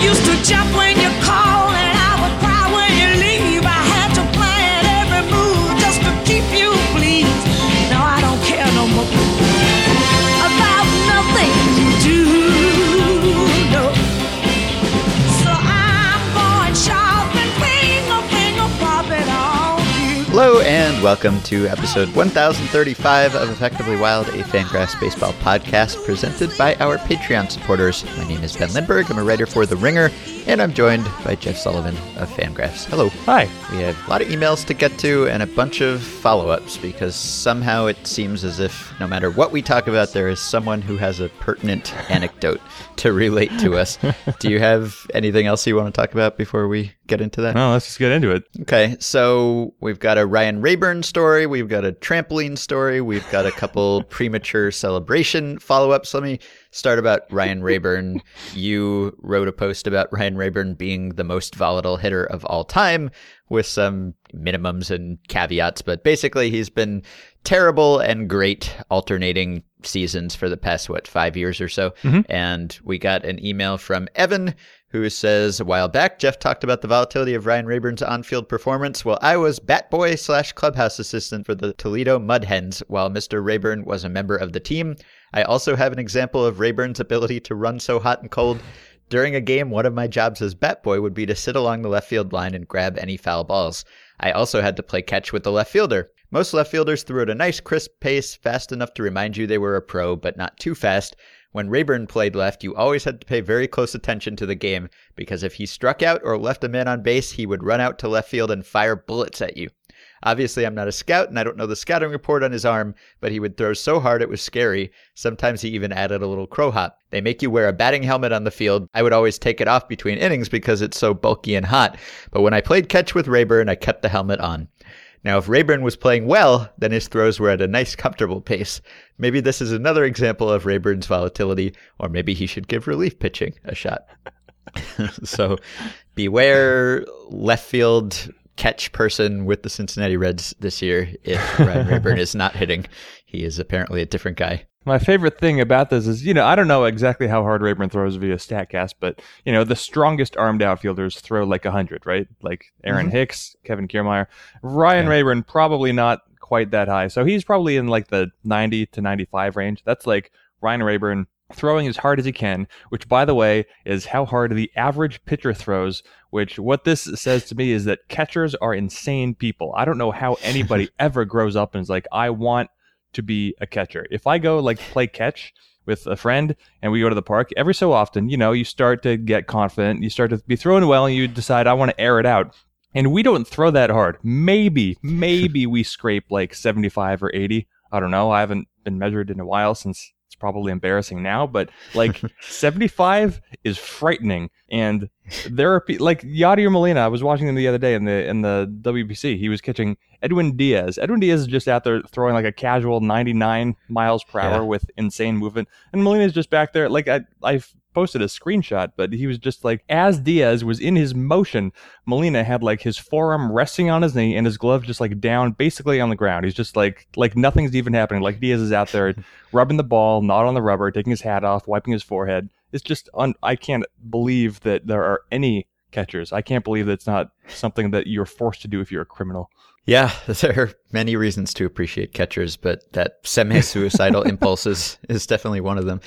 Used to jump when you and welcome to episode 1035 of Effectively Wild, a Fangraphs baseball podcast presented by our Patreon supporters. My name is Ben Lindbergh. I'm a writer for The Ringer, and I'm joined by Jeff Sullivan of Fangraphs. Hello. Hi. We have a lot of emails to get to and a bunch of follow ups because somehow it seems as if no matter what we talk about, there is someone who has a pertinent anecdote to relate to us. Do you have anything else you want to talk about before we get into that? No, let's just get into it. Okay, so we've got a Ryan Raburn story, we've got a trampoline story, we've got a couple premature celebration follow ups. Let me start about Ryan Raburn. You wrote a post about Ryan Raburn being the most volatile hitter of all time with some minimums and caveats, but basically he's been terrible and great alternating seasons for the past what five years or so. Mm-hmm. And we got an email from evan who says a while back jeff talked about the volatility of ryan raburn's on-field performance. Well i was bat boy slash clubhouse assistant for the toledo mud hens while mr raburn was a member of the team i also have an example of raburn's ability to run so hot and cold during a game, one of my jobs as bat boy would be to sit along the left field line and grab any foul balls. I also had to play catch with the left fielder. Most left fielders threw at a nice crisp pace, fast enough to remind you they were a pro, but not too fast. When Raburn played left, you always had to pay very close attention to the game because if he struck out or left a man on base, he would run out to left field and fire bullets at you. Obviously, I'm not a scout and I don't know the scouting report on his arm, but he would throw so hard it was scary. Sometimes he even added a little crow hop. They make you wear a batting helmet on the field. I would always take it off between innings because it's so bulky and hot. But when I played catch with Raburn, I kept the helmet on. Now, if Raburn was playing well, then his throws were at a nice, comfortable pace. Maybe this is another example of Raburn's volatility, or maybe he should give relief pitching a shot. so beware left field catch person with the Cincinnati Reds this year if Ryan Raburn is not hitting. He is apparently a different guy. My favorite thing about this is, you know, I don't know exactly how hard Raburn throws via StatCast, but you know, the strongest armed outfielders throw like hundred, right? Like Aaron mm-hmm. Hicks, Kevin Kiermaier, Ryan Yeah. Raburn probably not quite that high, so he's probably in like the ninety to ninety-five range. That's like Ryan Raburn throwing as hard as he can, which by the way is how hard the average pitcher throws. Which what this says to me is that catchers are insane people. I don't know how anybody ever grows up and is like, I want to be a catcher. If I go like play catch with a friend and we go to the park, every so often, you know, you start to get confident, you start to be throwing well, and you decide I want to air it out. And we don't throw that hard. Maybe, maybe we scrape like 75 or 80. I don't know. I haven't been measured in a while since probably embarrassing now, but like 75 is frightening. And there are pe- like Yadier Molina. I was watching him the other day in the in the WBC. He was catching Edwin Diaz. Edwin Diaz is just out there throwing like a casual 99 miles per hour Yeah. with insane movement, and Molina's just back there. Like I I posted a screenshot, but he was just like as Diaz was in his motion, Molina had like his forearm resting on his knee and his glove just like down, basically on the ground. He's just like like nothing's even happening. Like Diaz is out there rubbing the ball, not on the rubber, taking his hat off, wiping his forehead. It's just un- I can't believe that there are any catchers. I can't believe that's not something that you're forced to do if you're a criminal. Yeah, there are many reasons to appreciate catchers, but that semi suicidal impulse is, is definitely one of them.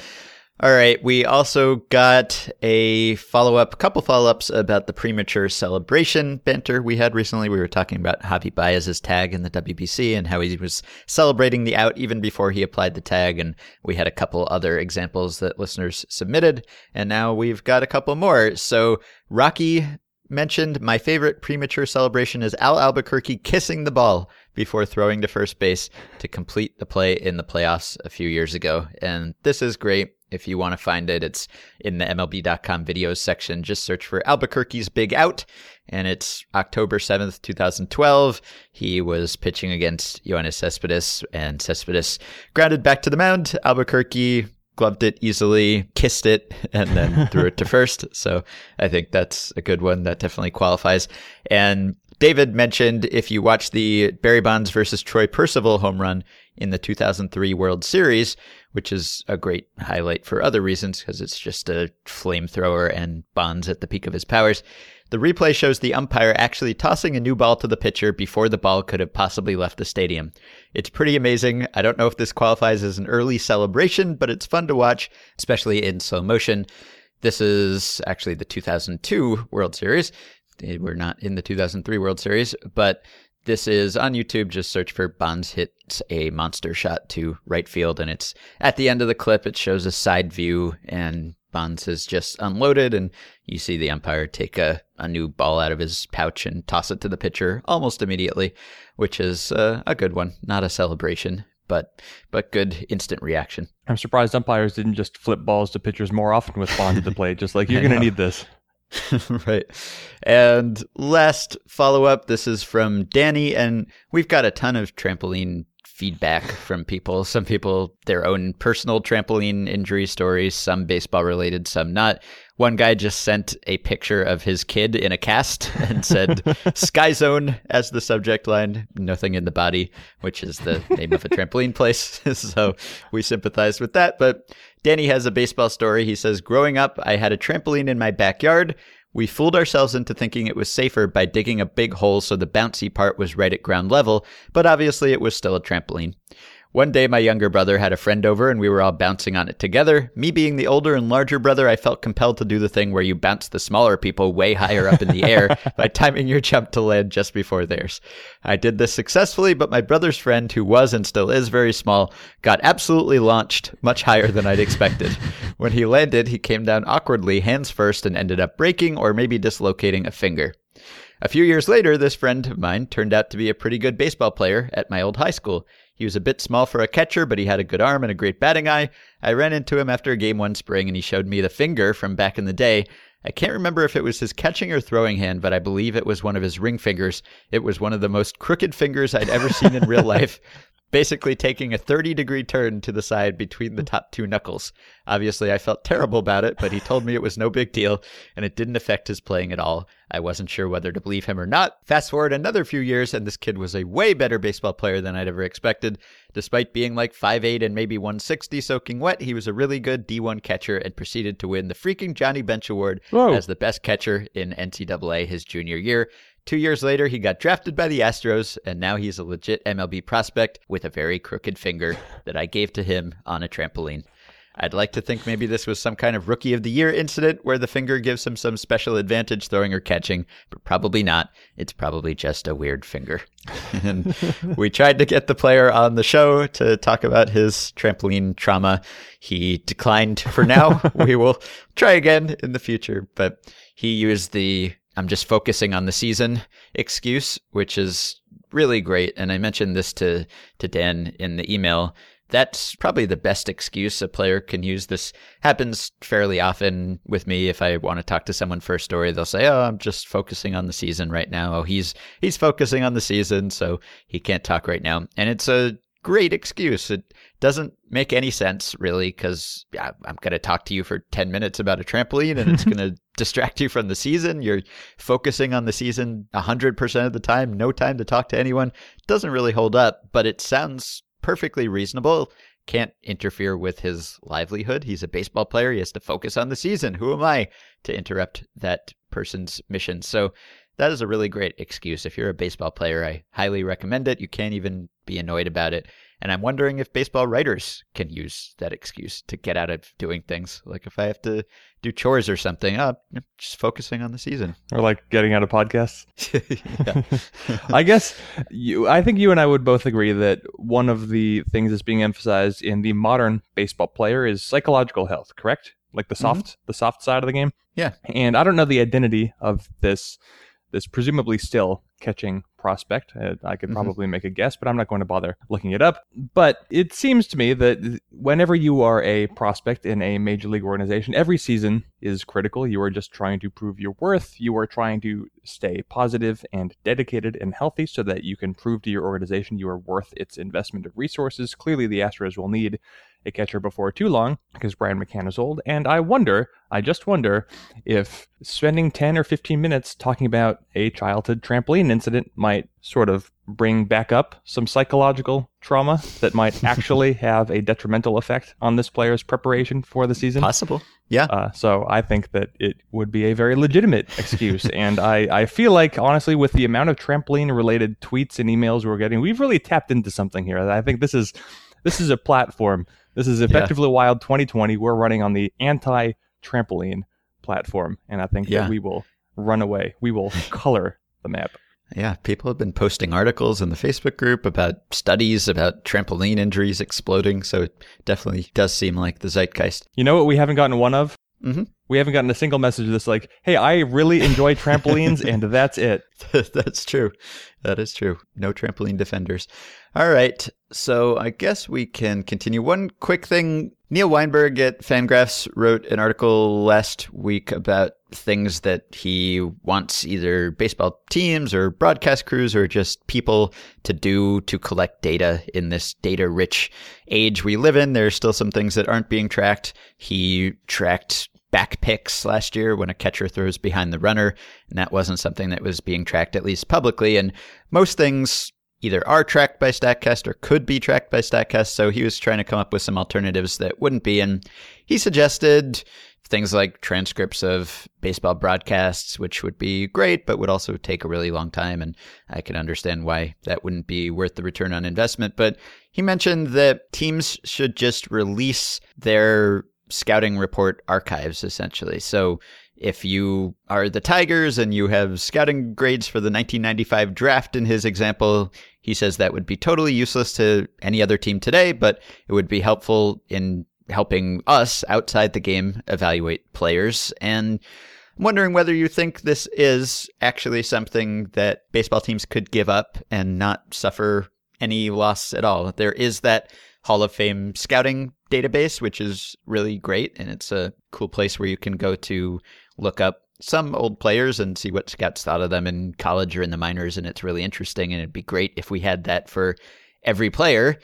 All right, we also got a follow up, couple follow ups about the premature celebration banter we had recently. We were talking about Javi Baez's tag in the WBC and how he was celebrating the out even before he applied the tag. And we had a couple other examples that listeners submitted. And now we've got a couple more. So Rocky mentioned my favorite premature celebration is Al Albuquerque kissing the ball before throwing to first base to complete the play in the playoffs a few years ago. And this is great. If you want to find it, it's in the MLB.com videos section. Just search for Albuquerque's Big Out, and it's October 7th, 2012. He was pitching against Yoenis Cespedes, and Cespedes grounded back to the mound. Albuquerque gloved it easily, kissed it, and then threw it to first. So I think that's a good one. That definitely qualifies. And David mentioned if you watch the Barry Bonds versus Troy Percival home run in the 2003 World Series, which is a great highlight for other reasons because it's just a flamethrower and Bonds at the peak of his powers. The replay shows the umpire actually tossing a new ball to the pitcher before the ball could have possibly left the stadium. It's pretty amazing. I don't know if this qualifies as an early celebration, but it's fun to watch, especially in slow motion. This is actually the 2002 World Series. We're not in the 2003 World Series, but this is on YouTube. Just search for Bonds hits a monster shot to right field, and it's at the end of the clip. It shows a side view, and Bonds has just unloaded, and you see the umpire take a, a new ball out of his pouch and toss it to the pitcher almost immediately, which is uh, a good one. Not a celebration, but but good instant reaction. I'm surprised umpires didn't just flip balls to pitchers more often with Bonds at the plate. Just like you're going to need this. right. And last follow up this is from Danny, and we've got a ton of trampoline feedback from people. Some people, their own personal trampoline injury stories, some baseball related, some not. One guy just sent a picture of his kid in a cast and said Sky Zone as the subject line, nothing in the body, which is the name of a trampoline place. so we sympathize with that. But Danny has a baseball story. He says, Growing up, I had a trampoline in my backyard. We fooled ourselves into thinking it was safer by digging a big hole so the bouncy part was right at ground level, but obviously it was still a trampoline. One day, my younger brother had a friend over and we were all bouncing on it together. Me being the older and larger brother, I felt compelled to do the thing where you bounce the smaller people way higher up in the air by timing your jump to land just before theirs. I did this successfully, but my brother's friend, who was and still is very small, got absolutely launched much higher than I'd expected. when he landed, he came down awkwardly, hands first, and ended up breaking or maybe dislocating a finger. A few years later, this friend of mine turned out to be a pretty good baseball player at my old high school. He was a bit small for a catcher, but he had a good arm and a great batting eye. I ran into him after a game one spring and he showed me the finger from back in the day. I can't remember if it was his catching or throwing hand, but I believe it was one of his ring fingers. It was one of the most crooked fingers I'd ever seen in real life basically taking a 30 degree turn to the side between the top two knuckles. Obviously, I felt terrible about it, but he told me it was no big deal and it didn't affect his playing at all. I wasn't sure whether to believe him or not. Fast forward another few years, and this kid was a way better baseball player than I'd ever expected. Despite being like 5'8 and maybe 160 soaking wet, he was a really good D1 catcher and proceeded to win the freaking Johnny Bench Award Whoa. as the best catcher in NCAA his junior year. Two years later, he got drafted by the Astros, and now he's a legit MLB prospect with a very crooked finger that I gave to him on a trampoline. I'd like to think maybe this was some kind of rookie of the year incident where the finger gives him some special advantage throwing or catching, but probably not. It's probably just a weird finger. and we tried to get the player on the show to talk about his trampoline trauma. He declined for now. we will try again in the future, but he used the I'm just focusing on the season excuse, which is really great. And I mentioned this to, to Dan in the email. That's probably the best excuse a player can use. This happens fairly often with me. If I want to talk to someone for a story, they'll say, "Oh, I'm just focusing on the season right now." Oh, he's he's focusing on the season, so he can't talk right now. And it's a great excuse. It doesn't make any sense really because yeah, I'm going to talk to you for 10 minutes about a trampoline and it's going to distract you from the season. You're focusing on the season 100% of the time, no time to talk to anyone. Doesn't really hold up, but it sounds perfectly reasonable. Can't interfere with his livelihood. He's a baseball player. He has to focus on the season. Who am I to interrupt that person's mission? So that is a really great excuse. If you're a baseball player, I highly recommend it. You can't even be annoyed about it. And I'm wondering if baseball writers can use that excuse to get out of doing things. Like if I have to do chores or something, uh, oh, I'm just focusing on the season. Or like getting out of podcasts. I guess you, I think you and I would both agree that one of the things that's being emphasized in the modern baseball player is psychological health, correct? Like the mm-hmm. soft, the soft side of the game. Yeah. And I don't know the identity of this, this presumably still catching prospect. Uh, I could Mhm. probably make a guess, but I'm not going to bother looking it up. But it seems to me that whenever you are a prospect in a major league organization, every season is critical. You are just trying to prove your worth. You are trying to stay positive and dedicated and healthy so that you can prove to your organization you are worth its investment of resources. Clearly, the Astros will need a catcher before too long because Brian McCann is old. And I wonder, I just wonder, if spending 10 or 15 minutes talking about a childhood trampoline incident might sort of bring back up some psychological trauma that might actually have a detrimental effect on this player's preparation for the season. Possible. Yeah. Uh, so I think that it would be a very legitimate excuse. and I, I feel like, honestly, with the amount of trampoline related tweets and emails we're getting, we've really tapped into something here. I think this is this is a platform. This is effectively Wild 2020. We're running on the anti trampoline platform. And I think Yeah. that we will run away. We will color the map. Yeah, people have been posting articles in the Facebook group about studies about trampoline injuries exploding. So it definitely does seem like the zeitgeist. You know what we haven't gotten one of? Mhm. We haven't gotten a single message that's like, hey, I really enjoy trampolines, and that's it. That's true. That is true. No trampoline defenders. All right. So I guess we can continue. One quick thing Neil Weinberg at Fangraphs wrote an article last week about things that he wants either baseball teams or broadcast crews or just people to do to collect data in this data rich age we live in. There's still some things that aren't being tracked. He tracked back picks last year when a catcher throws behind the runner, and that wasn't something that was being tracked at least publicly. And most things either are tracked by Statcast or could be tracked by Statcast. So he was trying to come up with some alternatives that wouldn't be. And he suggested things like transcripts of baseball broadcasts, which would be great, but would also take a really long time. And I can understand why that wouldn't be worth the return on investment. But he mentioned that teams should just release their scouting report archives essentially. So if you are the Tigers and you have scouting grades for the 1995 draft in his example, he says that would be totally useless to any other team today, but it would be helpful in helping us outside the game evaluate players. And I'm wondering whether you think this is actually something that baseball teams could give up and not suffer any loss at all. There is that Hall of Fame scouting database, which is really great. And it's a cool place where you can go to look up some old players and see what scouts thought of them in college or in the minors. And it's really interesting. And it'd be great if we had that for every player.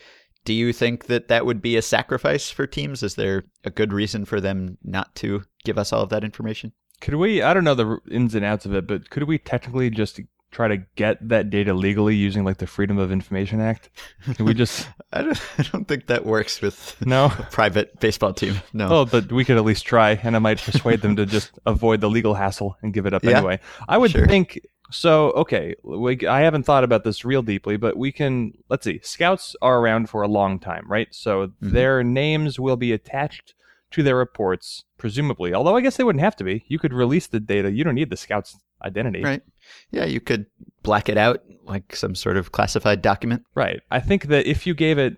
Do you think that that would be a sacrifice for teams? Is there a good reason for them not to give us all of that information? Could we? I don't know the ins and outs of it, but could we technically just try to get that data legally using like the Freedom of Information Act? Can we just I don't, I don't think that works with no? private baseball team. No. Oh, but we could at least try, and I might persuade them to just avoid the legal hassle and give it up Yeah, anyway. I would sure. think so. Okay, we, I haven't thought about this real deeply, but we can. Let's see. Scouts are around for a long time, right? So Mm-hmm. their names will be attached to their reports, presumably. Although I guess they wouldn't have to be. You could release the data. You don't need the scout's identity. Right. Yeah, you could black it out like some sort of classified document. Right. I think that if you gave it,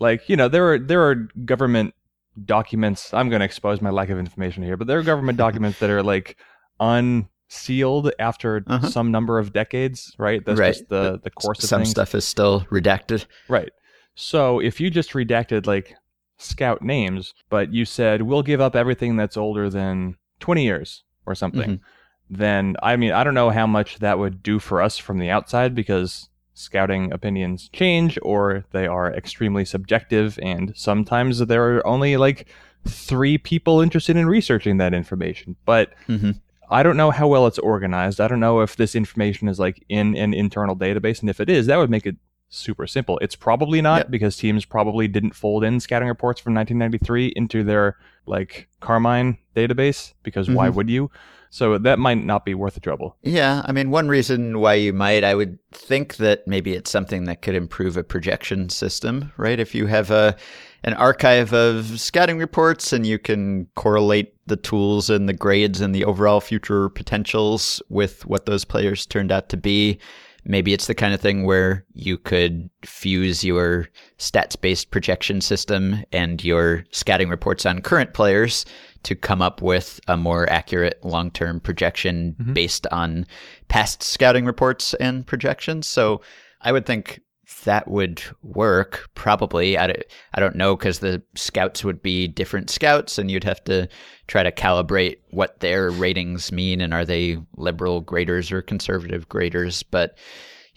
like you know, there are there are government documents. I'm going to expose my lack of information here, but there are government documents that are like unsealed after Uh-huh. some number of decades. Right. That's Right. just the the course of Some things. stuff is still redacted. Right. So if you just redacted like scout names, but you said we'll give up everything that's older than 20 years or something, Mhm. Then I mean, I don't know how much that would do for us from the outside because scouting opinions change or they are extremely subjective and sometimes there are only like three people interested in researching that information. But Mhm. I don't know how well it's organized. I don't know if this information is like in an internal database. And if it is, that would make it super simple. It's probably not Yep. because teams probably didn't fold in scouting reports from 1993 into their like Carmine database because why Mhm. would you? So that might not be worth the trouble. Yeah, I mean, one reason why you might, I would think that maybe it's something that could improve a projection system, right? If you have a an archive of scouting reports and you can correlate the tools and the grades and the overall future potentials with what those players turned out to be, maybe it's the kind of thing where you could fuse your stats-based projection system and your scouting reports on current players to come up with a more accurate long-term projection Mhm. based on past scouting reports and projections. So I would think that would work probably. I I don't know because the scouts would be different scouts and you'd have to try to calibrate what their ratings mean and are they liberal graders or conservative graders. But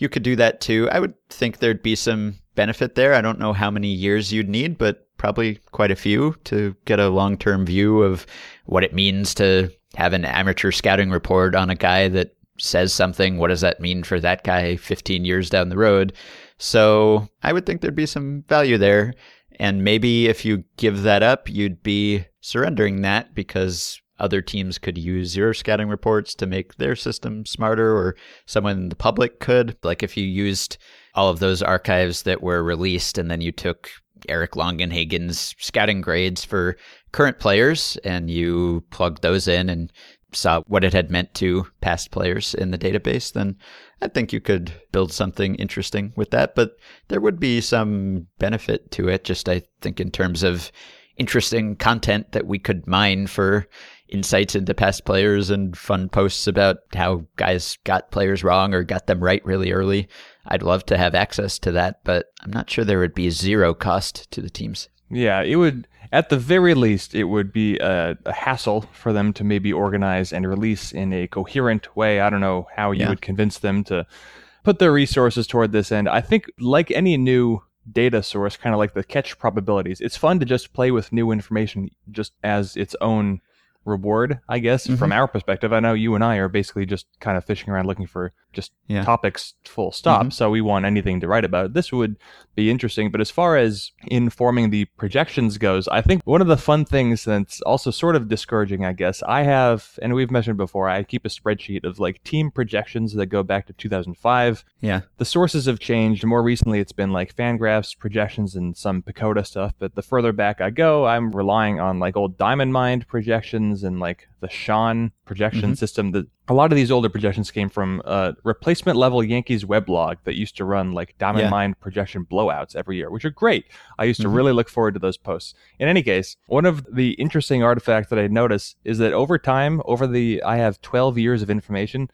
you could do that too. I would think there'd be some benefit there. I don't know how many years you'd need, but probably quite a few to get a long term view of what it means to have an amateur scouting report on a guy that says something. What does that mean for that guy 15 years down the road? So I would think there'd be some value there. And maybe if you give that up, you'd be surrendering that because other teams could use your scouting reports to make their system smarter, or someone in the public could. Like if you used all of those archives that were released and then you took Eric Longenhagen's scouting grades for current players and you plugged those in and saw what it had meant to past players in the database, then I think you could build something interesting with that. But there would be some benefit to it, just I think in terms of interesting content that we could mine for insights into past players and fun posts about how guys got players wrong or got them right really early. I'd love to have access to that, but I'm not sure there would be zero cost to the teams. Yeah, it would, at the very least, it would be a, a hassle for them to maybe organize and release in a coherent way. I don't know how you Yeah. would convince them to put their resources toward this end. I think, like any new data source, kind of like the catch probabilities, it's fun to just play with new information just as its own reward, I guess, Mm-hmm. from our perspective. I know you and I are basically just kind of fishing around looking for just Yeah. Mm-hmm. topics full stop. So we want anything to write about. This would be interesting. But as far as informing the projections goes, I think one of the fun things that's also sort of discouraging, I guess, I have, and we've mentioned before, I keep a spreadsheet of like team projections that go back to 2005 Yeah. the sources have changed. More recently, it's been like Fangraphs, projections, and some PECOTA stuff. But the further back I go, I'm relying on like old Diamond Mind projections and like the CHONE projection mm-hmm. system. That a lot of these older projections came from a replacement level Yankees weblog that used to run like Diamond Yeah. Mind projection blowouts every year, which are great. I used to mm-hmm. really look forward to those posts. In any case, one of the interesting artifacts that I notice is that over time, over the I have 12 years of information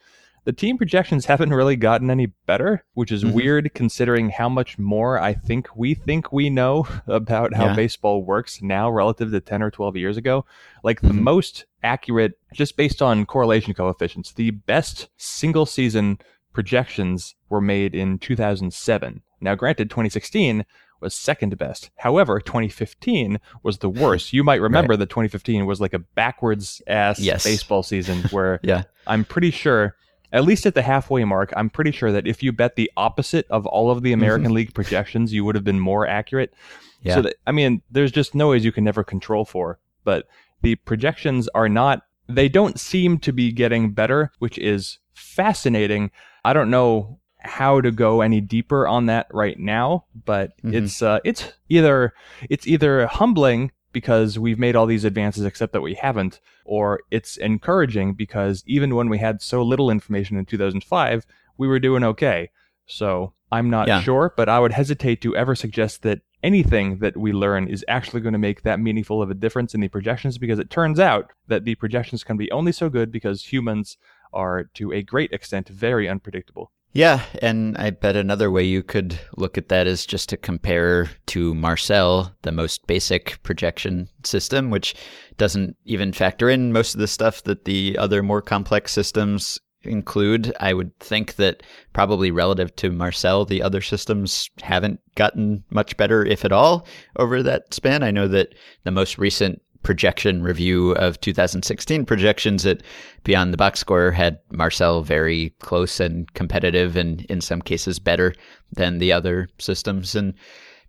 the team projections haven't really gotten any better, which is Mhm. weird considering how much more I think we think we know about how Yeah. baseball works now relative to 10 or 12 years ago. Like the Mhm. most accurate, just based on correlation coefficients, the best single season projections were made in 2007. Now, granted, 2016 was second best. However, 2015 was the worst. You might remember that 2015 was like a backwards ass Yes. baseball season where Yeah. I'm pretty sure, at least at the halfway mark, I'm pretty sure that if you bet the opposite of all of the American League projections, you would have been more accurate. Yeah. So, that, I mean, there's just noise you can never control for. But the projections are not, they don't seem to be getting better, which is fascinating. I don't know how to go any deeper on that right now, but Mhm. it's uh, it's either it's either humbling because we've made all these advances except that we haven't, or it's encouraging because even when we had so little information in 2005, we were doing okay. So I'm not Yeah. sure, but I would hesitate to ever suggest that anything that we learn is actually going to make that meaningful of a difference in the projections because it turns out that the projections can be only so good because humans are to a great extent very unpredictable. Yeah, and I bet another way you could look at that is just to compare to Marcel, the most basic projection system, which doesn't even factor in most of the stuff that the other more complex systems include. I would think that probably relative to Marcel, the other systems haven't gotten much better, if at all, over that span. I know that the most recent projection review of 2016 projections at Beyond the Box Score had Marcel very close and competitive, and in some cases better than the other systems. And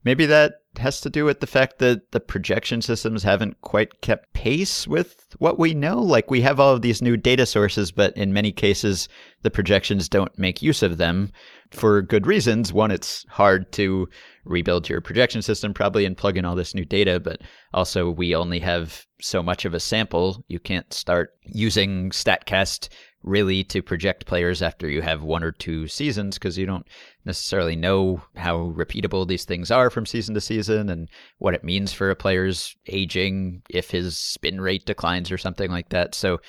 maybe that has to do with the fact that the projection systems haven't quite kept pace with what we know. Like we have all of these new data sources, but in many cases, the projections don't make use of them for good reasons. One, it's hard to rebuild your projection system probably and plug in all this new data, but also we only have so much of a sample. You can't start using StatCast really to project players after you have one or two seasons because you don't necessarily know how repeatable these things are from season to season and what it means for a player's aging if his spin rate declines or something like that. So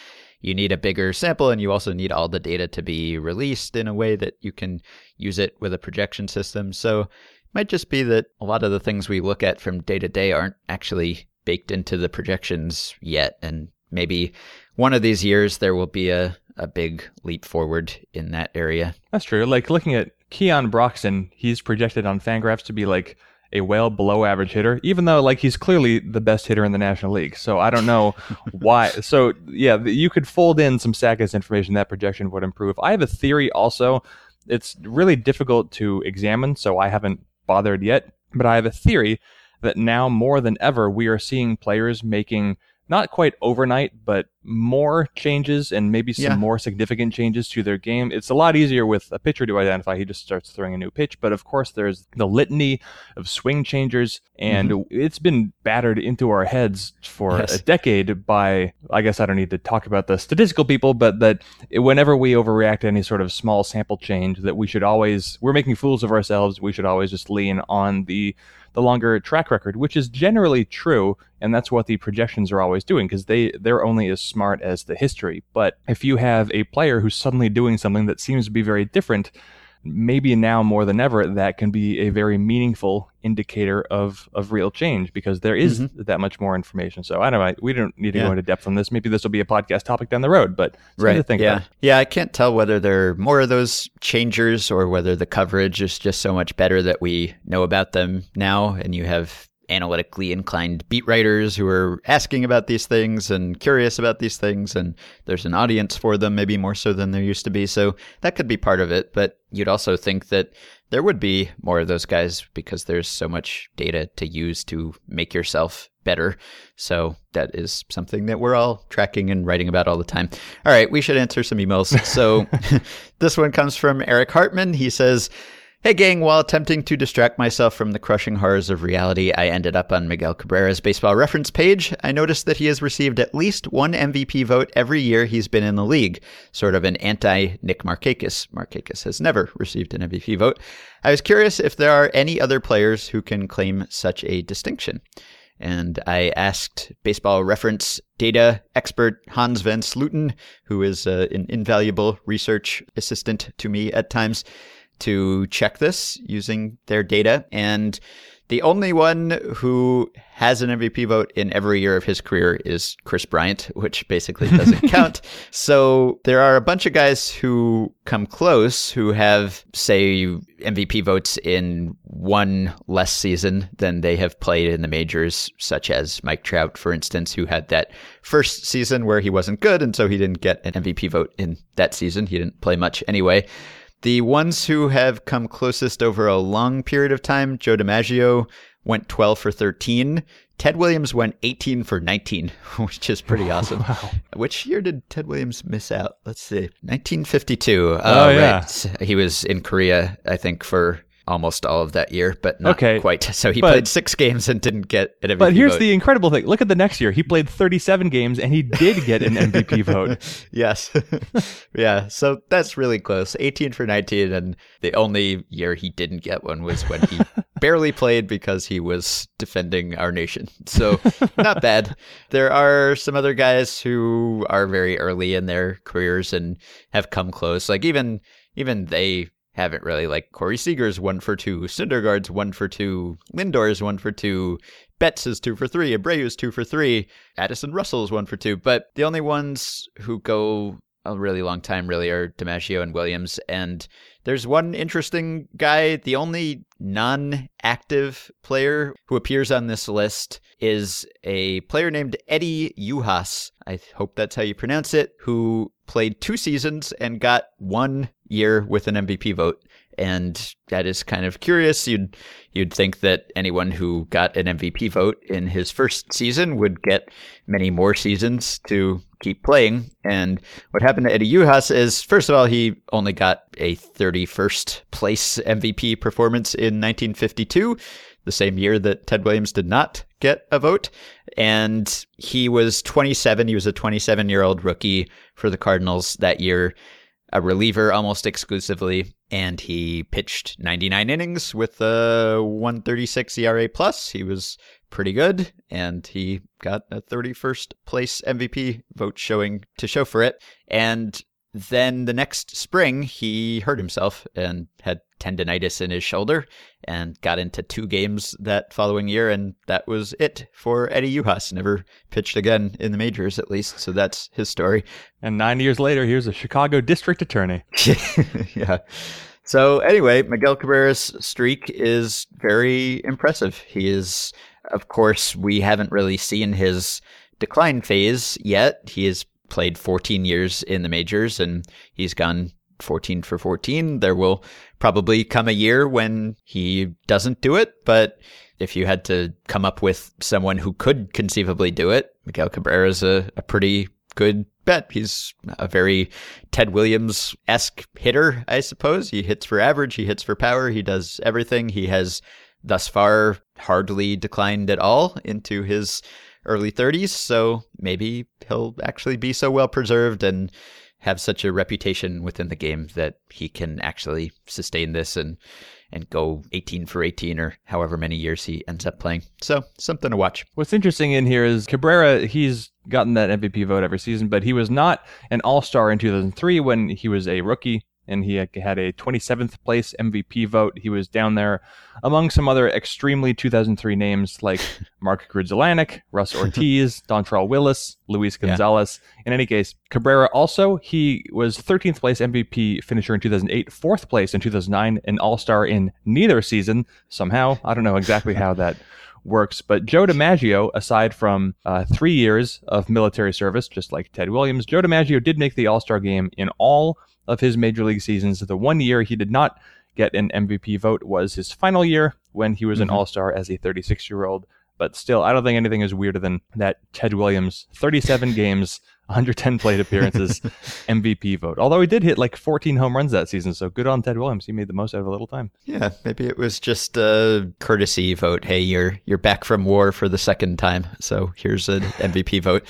you need a bigger sample and you also need all the data to be released in a way that you can use it with a projection system. So it might just be that a lot of the things we look at from day to day aren't actually baked into the projections yet. And maybe one of these years there will be a, a big leap forward in that area. That's true. Like looking at Keon Broxton, he's projected on Fangraphs to be like a well below average hitter, even though like he's clearly the best hitter in the National League. So I don't know why. So yeah, you could fold in some Statcast information. That projection would improve. I have a theory also. It's really difficult to examine, so I haven't bothered yet. But I have a theory that now more than ever we are seeing players making not quite overnight, but more changes and maybe some Yeah. more significant changes to their game. It's a lot easier with a pitcher to identify. He just starts throwing a new pitch. But of course, there's the litany of swing changers, and it's been battered into our heads for Mm-hmm. Yes. a decade by, I guess I don't need to talk about the statistical people, but that whenever we overreact to any sort of small sample change, that we should always, we're making fools of ourselves. We should always just lean on the the longer track record, which is generally true, and that's what the projections are always doing because they they're only as smart as the history. But if you have a player who's suddenly doing something that seems to be very different, maybe now more than ever that can be a very meaningful indicator of of real change because there is mm-hmm. that much more information. So I don't know. We don't need to Yeah. go into depth on this. Maybe this will be a podcast topic down the road, but think yeah. about. Yeah, I can't tell whether there are more of those changers or whether the coverage is just so much better that we know about them now and you have analytically inclined beat writers who are asking about these things and curious about these things and there's an audience for them maybe more so than there used to be. So that could be part of it, but you'd also think that there would be more of those guys because there's so much data to use to make yourself better. So that is something that we're all tracking and writing about all the time. All right, we should answer some emails. So this one comes from Eric Hartman. He says, Hey gang, while attempting to distract myself from the crushing horrors of reality, I ended up on Miguel Cabrera's baseball reference page. I noticed that he has received at least one MVP vote every year he's been in the league, sort of an anti Nick Markakis. Markakis has never received an MVP vote. I was curious if there are any other players who can claim such a distinction. And I asked baseball reference data expert Hans Van Slooten, who is uh, an invaluable research assistant to me at times, to check this using their data. And the only one who has an MVP vote in every year of his career is Kris Bryant, which basically doesn't count. So there are a bunch of guys who come close who have, say, MVP votes in one less season than they have played in the majors, such as Mike Trout, for instance, who had that first season where he wasn't good, and so he didn't get an MVP vote in that season. He didn't play much anyway. The ones who have come closest over a long period of time, Joe DiMaggio went 12 for 13. Ted Williams went 18 for 19, which is pretty awesome. Which year did Ted Williams miss out? Let's see. 1952. Oh, uh, yeah. right. He was in Korea, I think, for almost all of that year, but not Okay, quite. So he but- played six games and didn't get an MVP vote. But here's vote. the incredible thing. Look at the next year. He played 37 games and he did get an MVP vote. yes. yeah. So that's really close. 18 for 19. And the only year he didn't get one was when he barely played because he was defending our nation. So not bad. There are some other guys who are very early in their careers and have come close. Like even, even they haven't really like Corey Seager's one for two, Syndergaard's one for two, Lindor's one for two, Betts is two for three, Abreu's two for three, Addison Russell's one for two. But the only ones who go a really long time really are DiMaggio and Williams. And there's one interesting guy. The only non-active player who appears on this list is a player named Eddie Yuhas. I hope that's how you pronounce it. Who played two seasons and got one year with an MVP vote. And that is kind of curious. You'd you'd think that anyone who got an MVP vote in his first season would get many more seasons to keep playing. And what happened to Eddie Yuhas is, first of all, he only got a 31st place MVP performance in 1952, the same year that Ted Williams did not get a vote. And he was 27. He was a 27 year old rookie for the Cardinals that year, a reliever almost exclusively. And he pitched 99 innings with a 136 ERA plus. He was pretty good, and he got a 31st place MVP vote showing to show for it. And then the next spring, he hurt himself and had tendonitis in his shoulder and got into two games that following year. And that was it for Eddie Yuhas. Never pitched again in the majors, at least. So that's his story. And nine years later, here's a Chicago district attorney. yeah. So anyway, Miguel Cabrera's streak is very impressive. He is, of course, we haven't really seen his decline phase yet. He has played 14 years in the majors and he's gone 14 for 14. There will probably come a year when he doesn't do it, but if you had to come up with someone who could conceivably do it, Miguel Cabrera is a, a pretty good bet. He's a very Ted Williams esque hitter, I suppose. He hits for average, he hits for power, he does everything. He has thus far hardly declined at all into his early 30s, so maybe he'll actually be so well preserved and have such a reputation within the game that he can actually sustain this and and go 18 for 18 or however many years he ends up playing. So, something to watch. What's interesting in here is Cabrera, he's gotten that MVP vote every season, but he was not an all star in 2003 when he was a rookie and he had a 27th place MVP vote. He was down there among some other extremely 2003 names like Mark Grudzielanek, Russ Ortiz, Dontrelle Willis, Luis Gonzalez. Yeah. In any case, Cabrera also, he was 13th place MVP finisher in 2008, fourth place in 2009, an all-star in neither season somehow. I don't know exactly how that works. But Joe DiMaggio, aside from uh, three years of military service, just like Ted Williams, Joe DiMaggio did make the All Star game in all of his major league seasons. The one year he did not get an MVP vote was his final year when he was mm-hmm. an All Star as a 36 year old. But still, I don't think anything is weirder than that Ted Williams 37 games, 110 plate appearances, MVP vote. Although he did hit like 14 home runs that season, so good on Ted Williams. He made the most out of a little time. Yeah, maybe it was just a courtesy vote. Hey, you're you're back from war for the second time, so here's an MVP vote.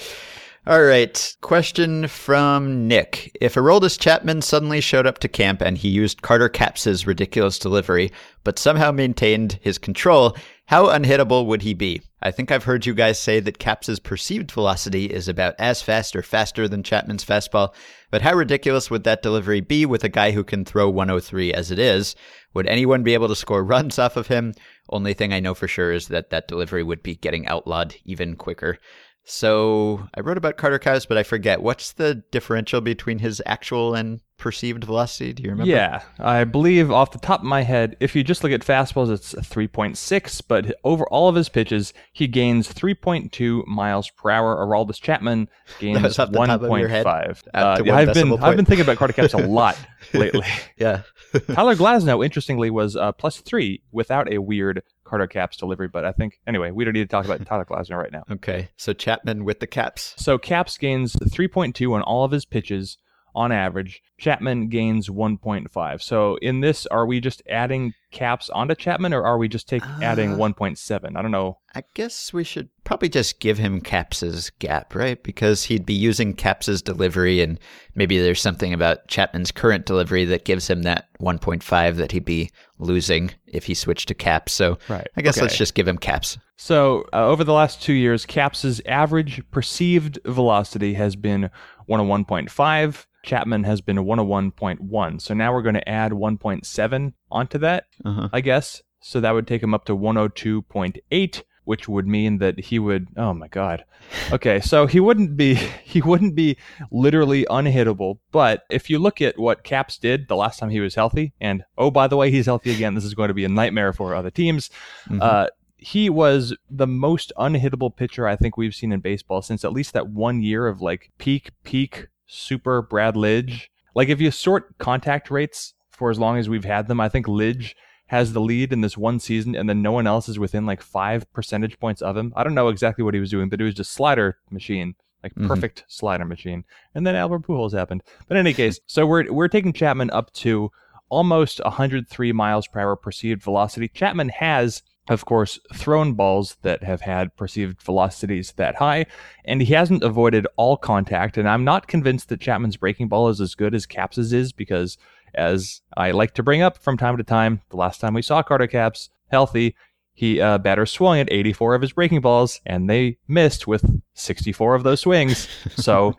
All right. Question from Nick. If Aroldis Chapman suddenly showed up to camp and he used Carter Capps' ridiculous delivery, but somehow maintained his control, how unhittable would he be? I think I've heard you guys say that Capps' perceived velocity is about as fast or faster than Chapman's fastball, but how ridiculous would that delivery be with a guy who can throw 103 as it is? Would anyone be able to score runs off of him? Only thing I know for sure is that that delivery would be getting outlawed even quicker. So I wrote about Carter Capps, but I forget what's the differential between his actual and perceived velocity. Do you remember? Yeah, I believe off the top of my head, if you just look at fastballs, it's 3.6, but over all of his pitches, he gains 3.2 miles per hour. Aroldis Chapman gains 1.5. Uh, yeah, I've been point. I've been thinking about Carter Capps a lot lately. yeah. Tyler Glasnow, interestingly, was uh, plus three without a weird Carter Capps delivery. But I think, anyway, we don't need to talk about Tyler Glasnow right now. Okay. So Chapman with the Capps. So Capps gains 3.2 on all of his pitches on average. Chapman gains 1.5. So in this, are we just adding Capps onto Chapman, or are we just take uh, adding 1.7? I don't know. I guess we should probably just give him Capps's gap, right? Because he'd be using Capps's delivery, and maybe there's something about Chapman's current delivery that gives him that 1.5 that he'd be losing if he switched to Capps. So right. I guess okay. let's just give him Capps. So uh, over the last two years, Capps's average perceived velocity has been 101.5. Chapman has been 101.1. So now we're going to add 1.7 onto that, uh-huh. I guess. So that would take him up to 102.8, which would mean that he would oh my god. Okay, so he wouldn't be he wouldn't be literally unhittable, but if you look at what Capps did the last time he was healthy and oh by the way, he's healthy again. This is going to be a nightmare for other teams. Mm-hmm. Uh, he was the most unhittable pitcher I think we've seen in baseball since at least that one year of like peak peak super Brad Lidge. Like if you sort contact rates for as long as we've had them, I think Lidge has the lead in this one season, and then no one else is within like five percentage points of him. I don't know exactly what he was doing, but it was just slider machine, like mm-hmm. perfect slider machine. And then Albert Pujols happened. But in any case, so we're we're taking Chapman up to almost 103 miles per hour perceived velocity. Chapman has of course, thrown balls that have had perceived velocities that high, and he hasn't avoided all contact. And I'm not convinced that Chapman's breaking ball is as good as Capps's is because, as I like to bring up from time to time, the last time we saw Carter Capps healthy, he uh, batter swung at 84 of his breaking balls, and they missed with 64 of those swings. So.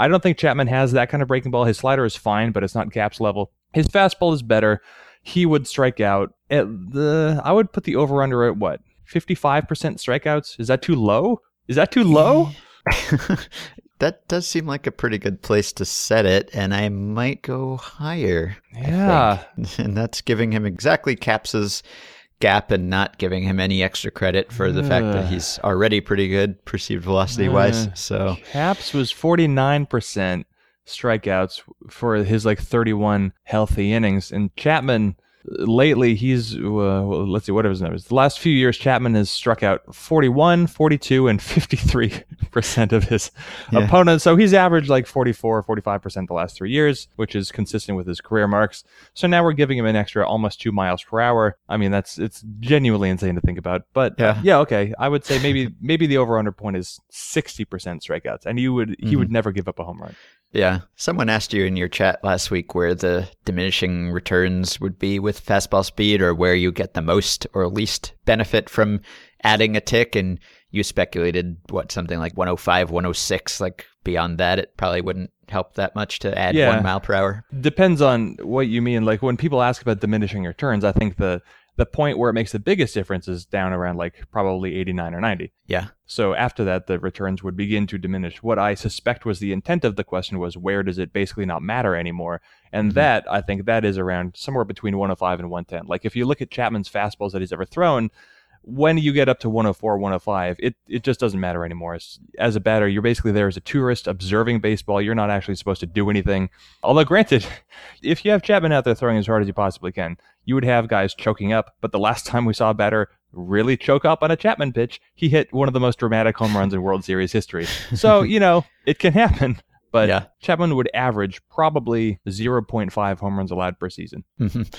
I don't think Chapman has that kind of breaking ball. His slider is fine, but it's not Capps level. His fastball is better he would strike out at the I would put the over under at what? 55% strikeouts? Is that too low? Is that too low? that does seem like a pretty good place to set it, and I might go higher. Yeah. and that's giving him exactly Capps's gap and not giving him any extra credit for the fact that he's already pretty good perceived velocity wise. Uh, So Capps was 49% strikeouts for his like 31 healthy innings. And Chapman, uh, lately, he's, uh, well, let's see, what are his numbers? The last few years, Chapman has struck out 41, 42, and 53% of his Yeah. opponents. So he's averaged like 44, 45% the last three years, which is consistent with his career marks. So now we're giving him an extra almost two miles per hour. I mean, that's, it's genuinely insane to think about. But Yeah. yeah, okay. I would say maybe, maybe the over under point is 60% strikeouts. And you would, he would never give up a home run. Yeah. Someone asked you in your chat last week where the diminishing returns would be with fastball speed or where you get the most or least benefit from adding a tick. And you speculated what, something like 105, 106. Like beyond that, it probably wouldn't help that much to add Yeah. one mile per hour. depends on what you mean. Like when people ask about diminishing returns, I think the the point where it makes the biggest difference is down around like probably 89 or 90. Yeah. So after that, the returns would begin to diminish. What I suspect was the intent of the question was where does it basically not matter anymore? And Mhm. that I think that is around somewhere between 105 and 110. Like if you look at Chapman's fastballs that he's ever thrown, when you get up to 104, 105, it, it just doesn't matter anymore. It's, as a batter, you're basically there as a tourist observing baseball. You're not actually supposed to do anything. Although, granted, if you have Chapman out there throwing as hard as you possibly can, you would have guys choking up. But the last time we saw a batter really choke up on a Chapman pitch, he hit one of the most dramatic home runs in World Series history. So, you know, it can happen. But Yeah. Chapman would average probably 0.5 home runs allowed per season. Mhm.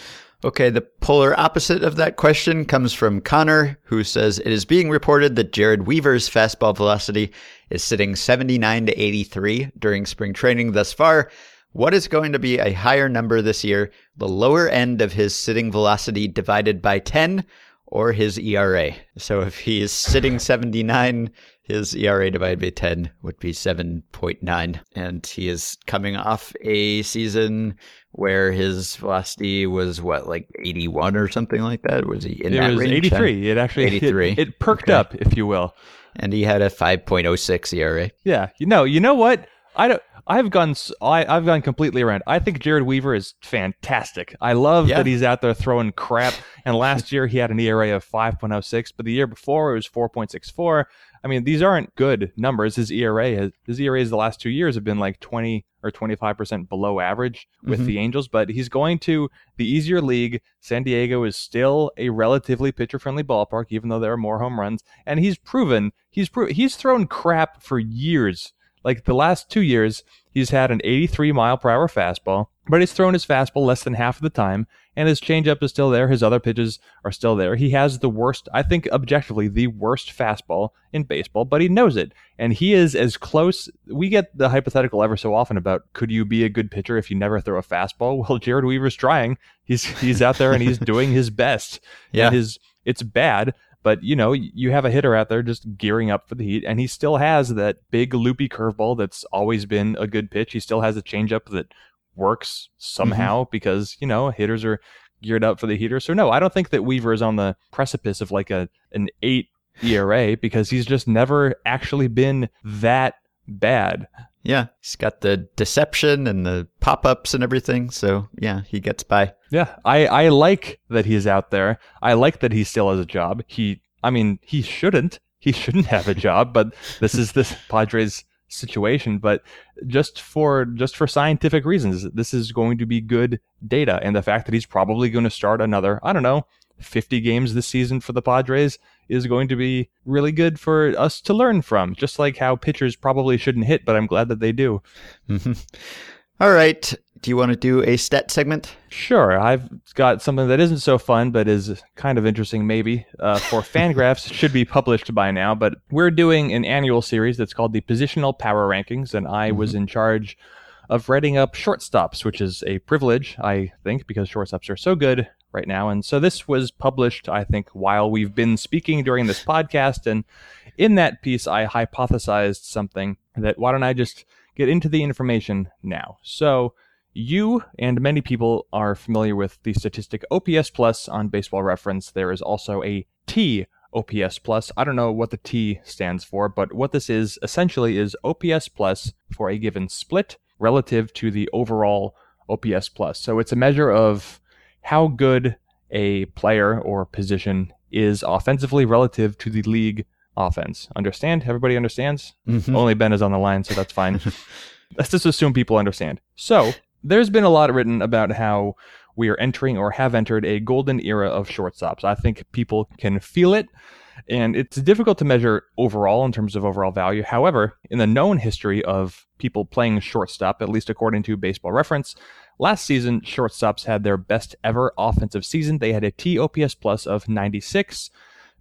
Okay, the polar opposite of that question comes from Connor, who says it is being reported that Jared Weaver's fastball velocity is sitting 79 to 83 during spring training thus far. What is going to be a higher number this year, the lower end of his sitting velocity divided by 10 or his ERA? So if he is sitting 79, his ERA divided by 10 would be 7.9. And he is coming off a season where his velocity was what, like 81 or something like that? Was he in it that was range? 83. It actually 83. It, perked Okay. up, if you will. And he had a 5.06 ERA. Yeah, you know, you know what? I don't. I've gone. I, have gone completely around. I think Jared Weaver is fantastic. I love Yeah. that he's out there throwing crap. And last year he had an ERA of 5.06, but the year before it was 4.64. I mean, these aren't good numbers. His ERA, has, his ERAs the last two years have been like 20 or 25 percent below average with Mhm. the Angels. But he's going to the easier league. San Diego is still a relatively pitcher-friendly ballpark, even though there are more home runs. And he's proven he's pro- he's thrown crap for years. Like the last two years, he's had an 83 mile per hour fastball, but he's thrown his fastball less than half of the time, and his changeup is still there. His other pitches are still there. He has the worst, I think, objectively, the worst fastball in baseball, but he knows it. And he is as close. We get the hypothetical ever so often about could you be a good pitcher if you never throw a fastball? Well, Jared Weaver's trying. He's he's out there and he's doing his best. Yeah. And his it's bad, but you know, you have a hitter out there just gearing up for the heat, and he still has that big loopy curveball that's always been a good pitch. He still has a changeup that works mm-hmm. somehow because you know hitters are geared up for the heater. So no, I don't think that Weaver is on the precipice of like a an eight ERA because he's just never actually been that bad. Yeah, he's got the deception and the pop ups and everything. So yeah, he gets by. Yeah, I, I like that he's out there. I like that he still has a job. He, I mean, he shouldn't. He shouldn't have a job, but this is this Padres situation. But just for just for scientific reasons, this is going to be good data. And the fact that he's probably going to start another, I don't know, 50 games this season for the Padres is going to be really good for us to learn from. Just like how pitchers probably shouldn't hit, but I'm glad that they do. All right. Do you want to do a stat segment? Sure, I've got something that isn't so fun, but is kind of interesting, maybe. Uh, for Fangraphs, should be published by now, but we're doing an annual series that's called the Positional Power Rankings, and I was in charge of writing up shortstops, which is a privilege, I think, because shortstops are so good right now. And so this was published, I think, while we've been speaking during this podcast. And in that piece, I hypothesized something that why don't I just get into the information now? So you and many people are familiar with the statistic OPS plus on baseball reference. There is also a T OPS plus. I don't know what the T stands for, but what this is essentially is OPS plus for a given split relative to the overall OPS plus. So it's a measure of how good a player or position is offensively relative to the league offense. Understand? Everybody understands? Mhm. Only Ben is on the line, so that's fine. Let's just assume people understand. So, there's been a lot written about how we are entering or have entered a golden era of shortstops. I think people can feel it, and it's difficult to measure overall in terms of overall value. However, in the known history of people playing shortstop, at least according to baseball reference, last season, shortstops had their best ever offensive season. They had a TOPS plus of 96,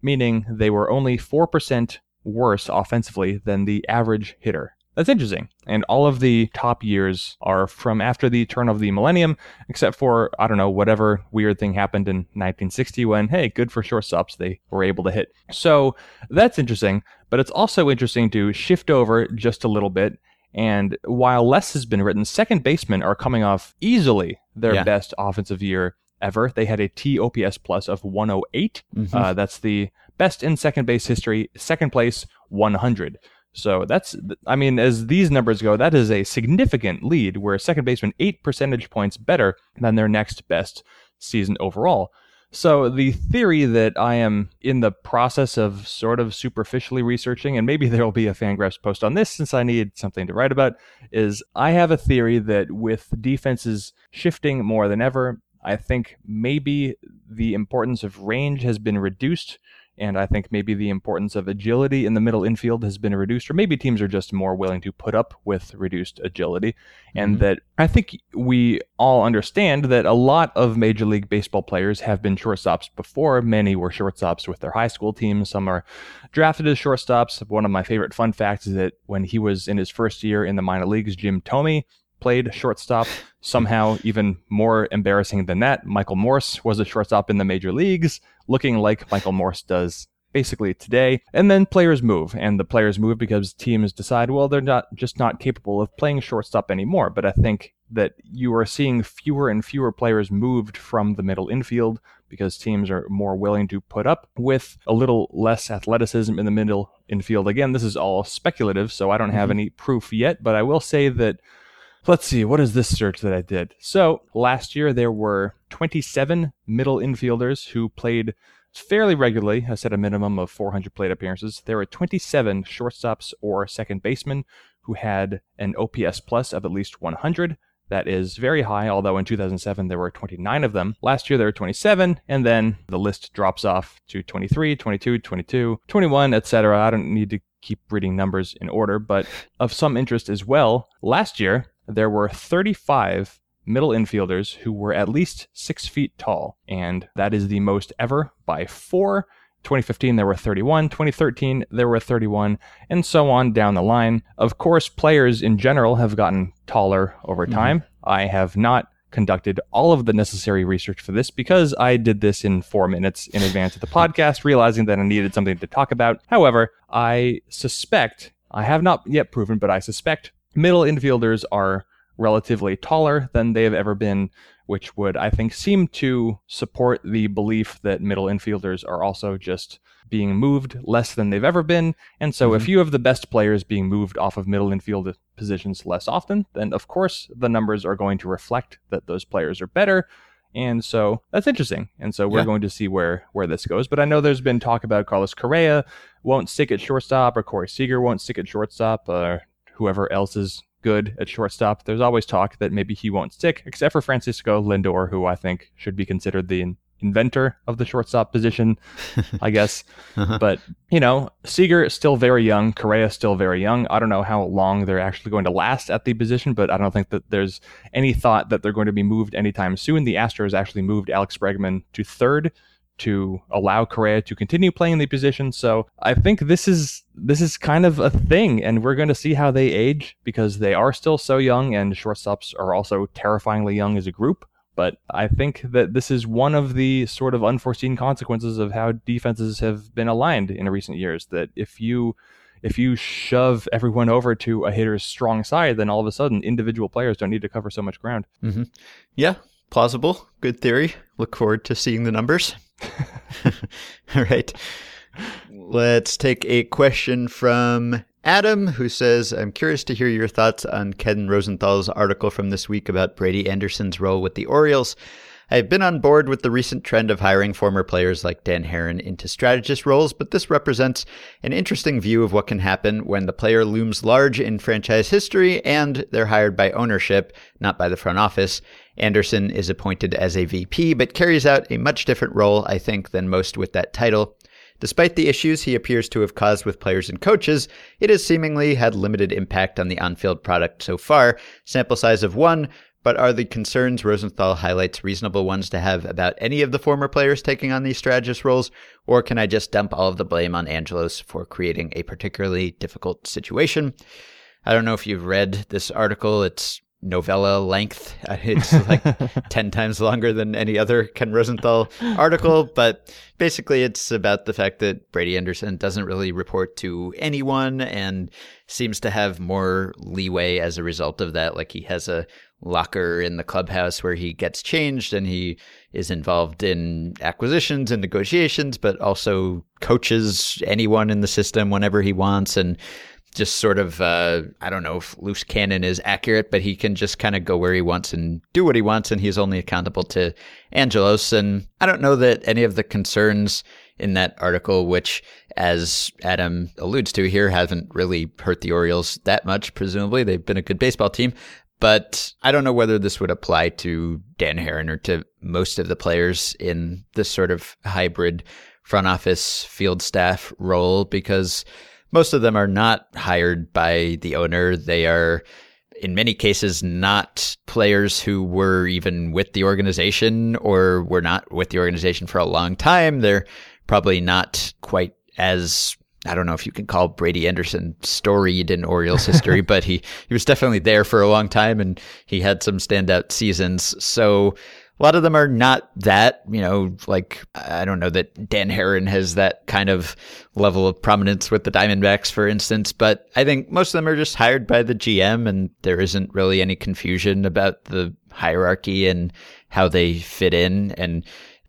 meaning they were only 4% worse offensively than the average hitter. That's interesting. And all of the top years are from after the turn of the millennium, except for, I don't know, whatever weird thing happened in 1960 when, hey, good for shortstops, they were able to hit. So that's interesting, but it's also interesting to shift over just a little bit. And while less has been written, second basemen are coming off easily their Yeah. best offensive year ever. They had a TOPS plus of 108. Mhm. Uh, that's the best in second base history. Second place, 100. So that's, I mean, as these numbers go, that is a significant lead where second baseman eight percentage points better than their next best season overall. So the theory that I am in the process of sort of superficially researching, and maybe there will be a Fangraphs post on this since I need something to write about, is I have a theory that with defenses shifting more than ever, I think maybe the importance of range has been reduced. And I think maybe the importance of agility in the middle infield has been reduced, or maybe teams are just more willing to put up with reduced agility. And Mhm. that I think we all understand that a lot of Major League Baseball players have been shortstops before. Many were shortstops with their high school teams. Some are drafted as shortstops. One of my favorite fun facts is that when he was in his first year in the minor leagues, Jim Thome played shortstop. Somehow, even more embarrassing than that, Michael Morse was a shortstop in the major leagues, looking like Michael Morse does basically today. And then players move, and the players move because teams decide, well, they're not just not capable of playing shortstop anymore. But I think that you are seeing fewer and fewer players moved from the middle infield because teams are more willing to put up with a little less athleticism in the middle infield. Again, this is all speculative, so I don't have Mhm. any proof yet, but I will say that Let's see, what is this search that I did? So last year there were 27 middle infielders who played fairly regularly. I said a minimum of 400 plate appearances. There were 27 shortstops or second basemen who had an OPS plus of at least 100. That is very high, although in 2007 there were 29 of them. Last year there were 27, and then the list drops off to 23, 22, 22, 21, etc. I don't need to keep reading numbers in order, but of some interest as well, last year there were 35 middle infielders who were at least six feet tall, and that is the most ever by four. 2015 there were 31, 2013 there were 31, and so on down the line. Of course, players in general have gotten taller over Mhm. time. I have not conducted all of the necessary research for this because I did this in four minutes in advance of the podcast, realizing that I needed something to talk about. However, I suspect, I have not yet proven, but I suspect middle infielders are relatively taller than they have ever been, which would, I think, seem to support the belief that middle infielders are also just being moved less than they've ever been. And so, if mm-hmm. you have the best players being moved off of middle infield positions less often, then of course the numbers are going to reflect that those players are better. And so that's interesting. And so we're Yeah. going to see where where this goes. But I know there's been talk about Carlos Correa won't stick at shortstop, or Corey Seager won't stick at shortstop, or whoever else is good at shortstop. There's always talk that maybe he won't stick, except for Francisco Lindor, who I think should be considered the inventor of the shortstop position, I guess. Uh-huh. But, you know, Seager is still very young. Correa is still very young. I don't know how long they're actually going to last at the position, but I don't think that there's any thought that they're going to be moved anytime soon. The Astros actually moved Alex Bregman to third to allow Correa to continue playing the position. So I think this is this is kind of a thing, and we're going to see how they age because they are still so young, and shortstops are also terrifyingly young as a group. But I think that this is one of the sort of unforeseen consequences of how defenses have been aligned in recent years. That if you if you shove everyone over to a hitter's strong side, then all of a sudden individual players don't need to cover so much ground. Mm-hmm. Yeah, plausible. Good theory. Look forward to seeing the numbers. All right. Let's take a question from Adam, who says, I'm curious to hear your thoughts on Ken Rosenthal's article from this week about Brady Anderson's role with the Orioles. I've been on board with the recent trend of hiring former players like Dan Haren into strategist roles, but this represents an interesting view of what can happen when the player looms large in franchise history and they're hired by ownership, not by the front office. Anderson is appointed as a VP, but carries out a much different role, I think, than most with that title. Despite the issues he appears to have caused with players and coaches, it has seemingly had limited impact on the on field product so far. Sample size of one, but are the concerns Rosenthal highlights reasonable ones to have about any of the former players taking on these strategist roles, or can I just dump all of the blame on Angelos for creating a particularly difficult situation? I don't know if you've read this article. It's novella length. It's like 10 times longer than any other Ken Rosenthal article, but basically it's about the fact that Brady Anderson doesn't really report to anyone and seems to have more leeway as a result of that. Like he has a locker in the clubhouse where he gets changed and he is involved in acquisitions and negotiations, but also coaches anyone in the system whenever he wants. And just sort of uh, I don't know if loose cannon is accurate, but he can just kind of go where he wants and do what he wants, and he's only accountable to Angelos. And I don't know that any of the concerns in that article, which, as Adam alludes to here, haven't really hurt the Orioles that much. Presumably, they've been a good baseball team. But I don't know whether this would apply to Dan Haren or to most of the players in this sort of hybrid front office field staff role because most of them are not hired by the owner. They are, in many cases, not players who were even with the organization or were not with the organization for a long time. They're probably not quite as I don't know if you can call Brady Anderson storied in Orioles history, but he, he was definitely there for a long time and he had some standout seasons. So a lot of them are not that, you know, like, I don't know that Dan Haren has that kind of level of prominence with the Diamondbacks, for instance, but I think most of them are just hired by the GM and there isn't really any confusion about the hierarchy and how they fit in. And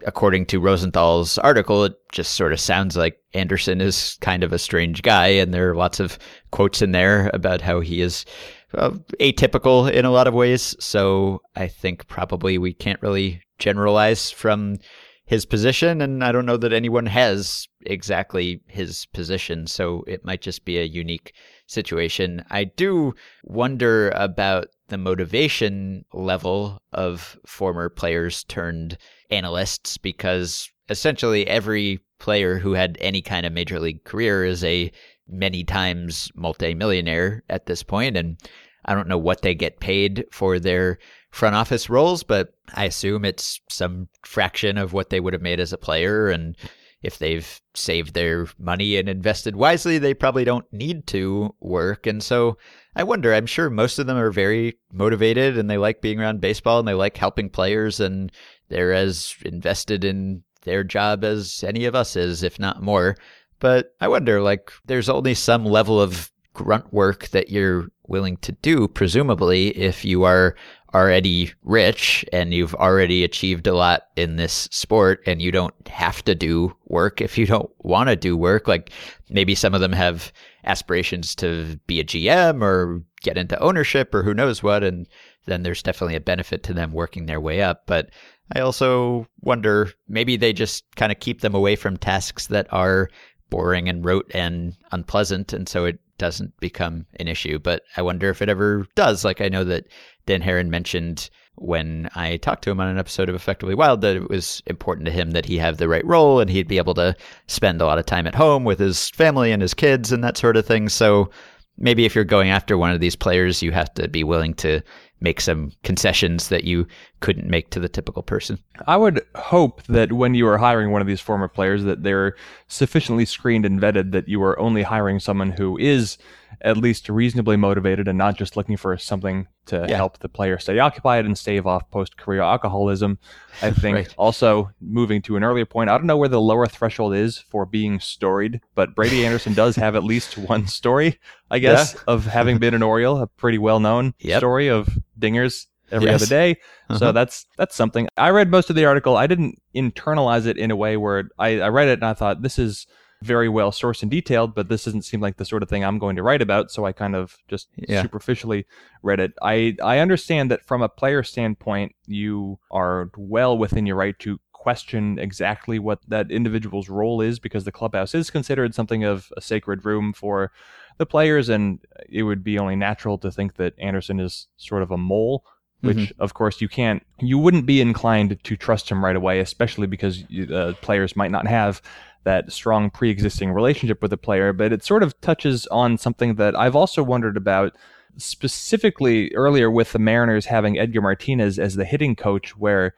according to Rosenthal's article, it just sort of sounds like Anderson is kind of a strange guy. And there are lots of quotes in there about how he is uh, atypical in a lot of ways. So I think probably we can't really generalize from his position. And I don't know that anyone has exactly his position. So it might just be a unique situation. I do wonder about the motivation level of former players turned analysts because essentially every player who had any kind of major league career is a many times multimillionaire at this point and I don't know what they get paid for their front office roles, but I assume it's some fraction of what they would have made as a player and if they've saved their money and invested wisely, they probably don't need to work. And so I wonder, I'm sure most of them are very motivated and they like being around baseball and they like helping players and they're as invested in their job as any of us is, if not more. But I wonder, like, there's only some level of grunt work that you're willing to do, presumably, if you are already rich and you've already achieved a lot in this sport and you don't have to do work if you don't want to do work. Like maybe some of them have aspirations to be a GM or get into ownership or who knows what. And then there's definitely a benefit to them working their way up. But I also wonder maybe they just kind of keep them away from tasks that are boring and rote and unpleasant. And so it doesn't become an issue. But I wonder if it ever does. Like I know that Dan Haren mentioned when I talked to him on an episode of Effectively Wild that it was important to him that he have the right role and he'd be able to spend a lot of time at home with his family and his kids and that sort of thing. So maybe if you're going after one of these players, you have to be willing to make some concessions that you couldn't make to the typical person. I would hope that when you are hiring one of these former players that they're sufficiently screened and vetted that you are only hiring someone who is at least reasonably motivated and not just looking for something to yeah. help the player stay occupied and stave off post career alcoholism. I think right. also moving to an earlier point, I don't know where the lower threshold is for being storied, but Brady Anderson does have at least one story, I guess, yeah. of having been an Oriole, a pretty well known yep. story of dingers every yes. other day. Uh-huh. So that's that's something. I read most of the article. I didn't internalize it in a way where I, I read it and I thought this is very well sourced and detailed, but this doesn't seem like the sort of thing I'm going to write about. So I kind of just Yeah. superficially read it. I, I understand that from a player standpoint, you are well within your right to question exactly what that individual's role is because the clubhouse is considered something of a sacred room for the players, and it would be only natural to think that Anderson is sort of a mole. Which, of course, you can't. You wouldn't be inclined to trust him right away, especially because uh, players might not have that strong pre-existing relationship with the player. But it sort of touches on something that I've also wondered about, specifically earlier with the Mariners having Edgar Martinez as the hitting coach, where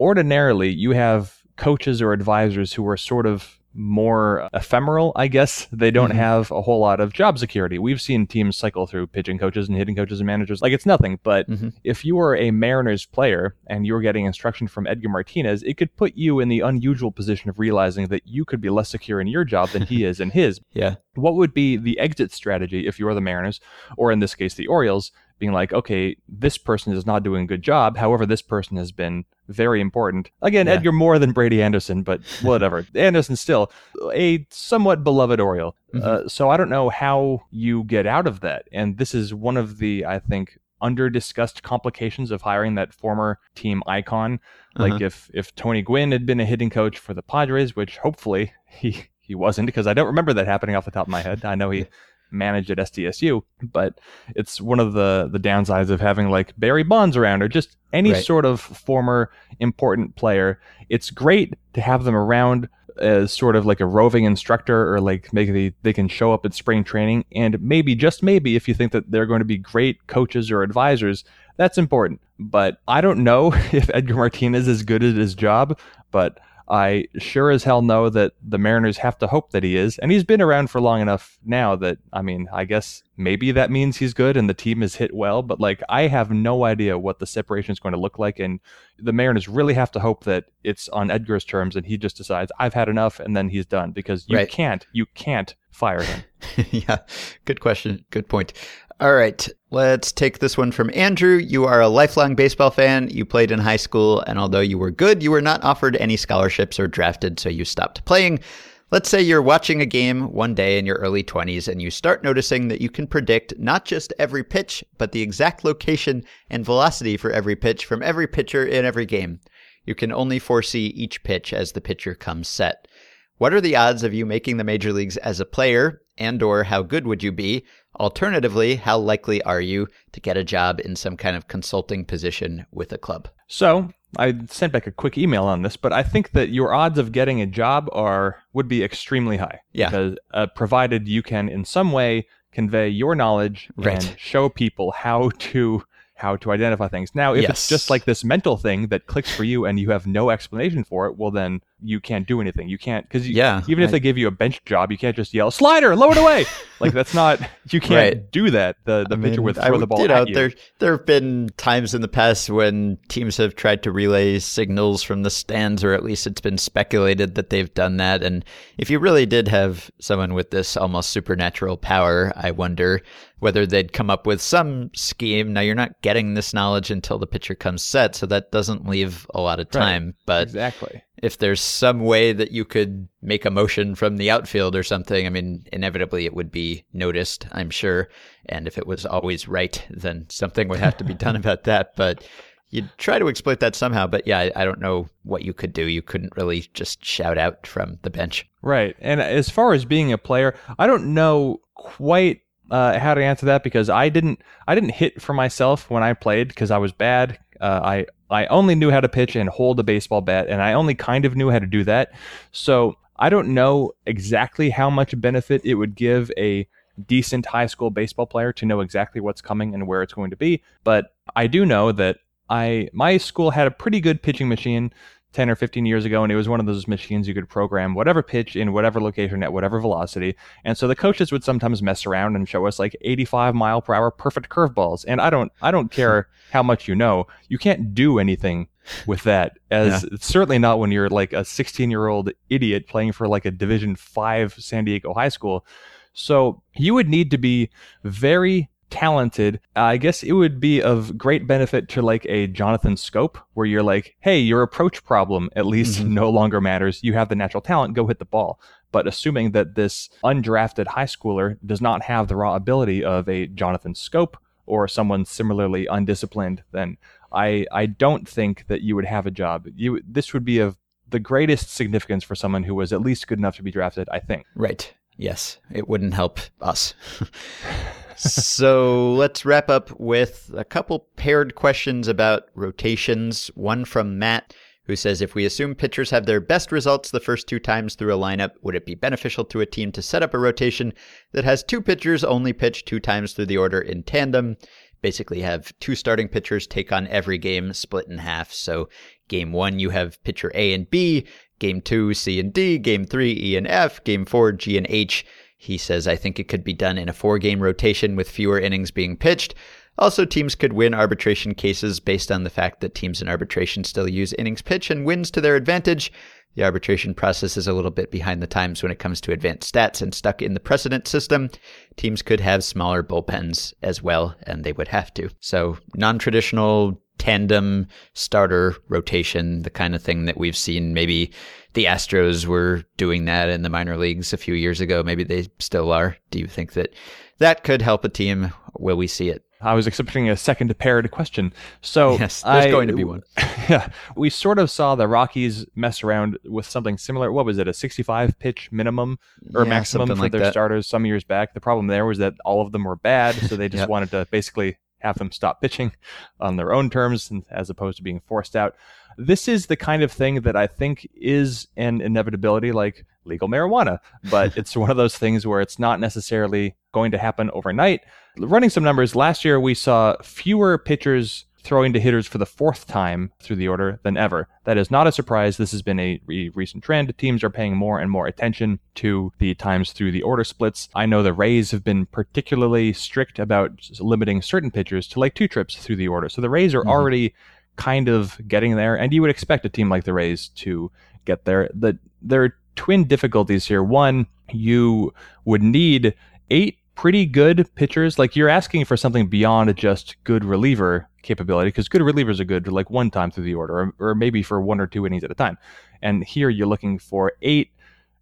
ordinarily you have coaches or advisors who are sort of more ephemeral, I guess. They don't Mhm. have a whole lot of job security. We've seen teams cycle through pitching coaches and hitting coaches and managers like it's nothing. But Mhm. if you were a Mariners player and you were getting instruction from Edgar Martinez, it could put you in the unusual position of realizing that you could be less secure in your job than he is in his. Yeah. What would be the exit strategy if you were the Mariners, or in this case, the Orioles, being like, okay, this person is not doing a good job. However, this person has been very important. Again, Yeah. Edgar more than Brady Anderson, but whatever. Anderson still a somewhat beloved Oriole. Mhm. Uh, so I don't know how you get out of that. And this is one of the, I think, under discussed complications of hiring that former team icon. Like Uh-huh. if if Tony Gwynn had been a hitting coach for the Padres, which hopefully he he wasn't because I don't remember that happening off the top of my head. I know he managed at SDSU, but it's one of the the downsides of having like Barry Bonds around or just any Right. sort of former important player. It's great to have them around as sort of like a roving instructor or like maybe they, they can show up at spring training and maybe just maybe if you think that they're going to be great coaches or advisors that's important but i don't know if edgar martinez is good at his job but I sure as hell know that the Mariners have to hope that he is. And he's been around for long enough now that, I mean, I guess maybe that means he's good and the team is hit well. But like, I have no idea what the separation is going to look like. And the Mariners really have to hope that it's on Edgar's terms and he just decides, I've had enough. And then he's done because you Right. can't, you can't fire him. yeah, good question. Good point. All right, let's take this one from Andrew. You are a lifelong baseball fan. You played in high school, and although you were good, you were not offered any scholarships or drafted, so you stopped playing. Let's say you're watching a game one day in your early 20s and you start noticing that you can predict not just every pitch, but the exact location and velocity for every pitch from every pitcher in every game. You can only foresee each pitch as the pitcher comes set. What are the odds of you making the major leagues as a player and or how good would you be? Alternatively, how likely are you to get a job in some kind of consulting position with a club? So I sent back a quick email on this, but I think that your odds of getting a job are would be extremely high. Yeah. Because uh, provided you can in some way convey your knowledge Right. and show people how to how to identify things. Now, if Yes. it's just like this mental thing that clicks for you and you have no explanation for it, well then you can't do anything. You can't because Yeah, even if I- they give you a bench job, you can't just yell slider, lower it away. like that's not you can't Right. do that. The the I pitcher mean, would throw the ball you know, you. There, there have been times in the past when teams have tried to relay signals from the stands, or at least it's been speculated that they've done that. And if you really did have someone with this almost supernatural power, I wonder whether they'd come up with some scheme. Now, you're not getting this knowledge until the pitcher comes set, so that doesn't leave a lot of Right. time. But exactly. if there's some way that you could make a motion from the outfield or something, I mean, inevitably it would be noticed, I'm sure. And if it was always right, then something would have to be done about that. But you'd try to exploit that somehow. But yeah, I, I don't know what you could do. You couldn't really just shout out from the bench. Right. And as far as being a player, I don't know quite uh, how to answer that because I didn't I didn't hit for myself when I played because I was bad. Uh, I I only knew how to pitch and hold a baseball bat, and I only kind of knew how to do that. So I don't know exactly how much benefit it would give a decent high school baseball player to know exactly what's coming and where it's going to be. But I do know that I my school had a pretty good pitching machine 10 or 15 years ago and it was one of those machines you could program whatever pitch in whatever location at whatever velocity. And so the coaches would sometimes mess around and show us like 85 mile per hour perfect curveballs. And i don't i don't care how much you know you can't do anything with that as certainly not when you're like a 16 year old idiot playing for like a division 5 san diego high school. So you would need to be very talented. I guess it would be of great benefit to like a Jonathan Schoop, where you're like, hey, your approach problem at least Mhm. no longer matters. You have the natural talent, go hit the ball. But assuming that this undrafted high schooler does not have the raw ability of a Jonathan Schoop or someone similarly undisciplined, then I I don't think that you would have a job. You this would be of the greatest significance for someone who was at least good enough to be drafted. I think. Right. Yes, it wouldn't help us. so let's wrap up with a couple paired questions about rotations. One from Matt, who says If we assume pitchers have their best results the first two times through a lineup, would it be beneficial to a team to set up a rotation that has two pitchers only pitch two times through the order in tandem? Basically, have two starting pitchers take on every game split in half. So, game one, you have pitcher A and B, game two, C and D, game three, E and F, game four, G and H. He says, I think it could be done in a four game rotation with fewer innings being pitched. Also, teams could win arbitration cases based on the fact that teams in arbitration still use innings pitch and wins to their advantage. The arbitration process is a little bit behind the times when it comes to advanced stats and stuck in the precedent system. Teams could have smaller bullpens as well, and they would have to. So, non traditional tandem starter rotation, the kind of thing that we've seen maybe the Astros were doing that in the minor leagues a few years ago. Maybe they still are. Do you think that that could help a team? Will we see it? I was expecting a second paired question. So yes, there's I, going to be one. Yeah, we sort of saw the Rockies mess around with something similar. What was it? A 65 pitch minimum or Yeah, maximum for like their that. starters some years back. The problem there was that all of them were bad, so they just Yep. wanted to basically have them stop pitching on their own terms as opposed to being forced out. This is the kind of thing that I think is an inevitability like legal marijuana, but it's one of those things where it's not necessarily going to happen overnight. Running some numbers, last year we saw fewer pitchers throwing to hitters for the fourth time through the order than ever. That is not a surprise. This has been a re- recent trend. Teams are paying more and more attention to the times through the order splits. I know the Rays have been particularly strict about limiting certain pitchers to like two trips through the order. So the Rays are Mhm. already kind of getting there, and you would expect a team like the Rays to get there. The there are twin difficulties here. One, you would need eight pretty good pitchers. Like you're asking for something beyond just good reliever capability, because good relievers are good like one time through the order, or, or maybe for one or two innings at a time. And here you're looking for eight,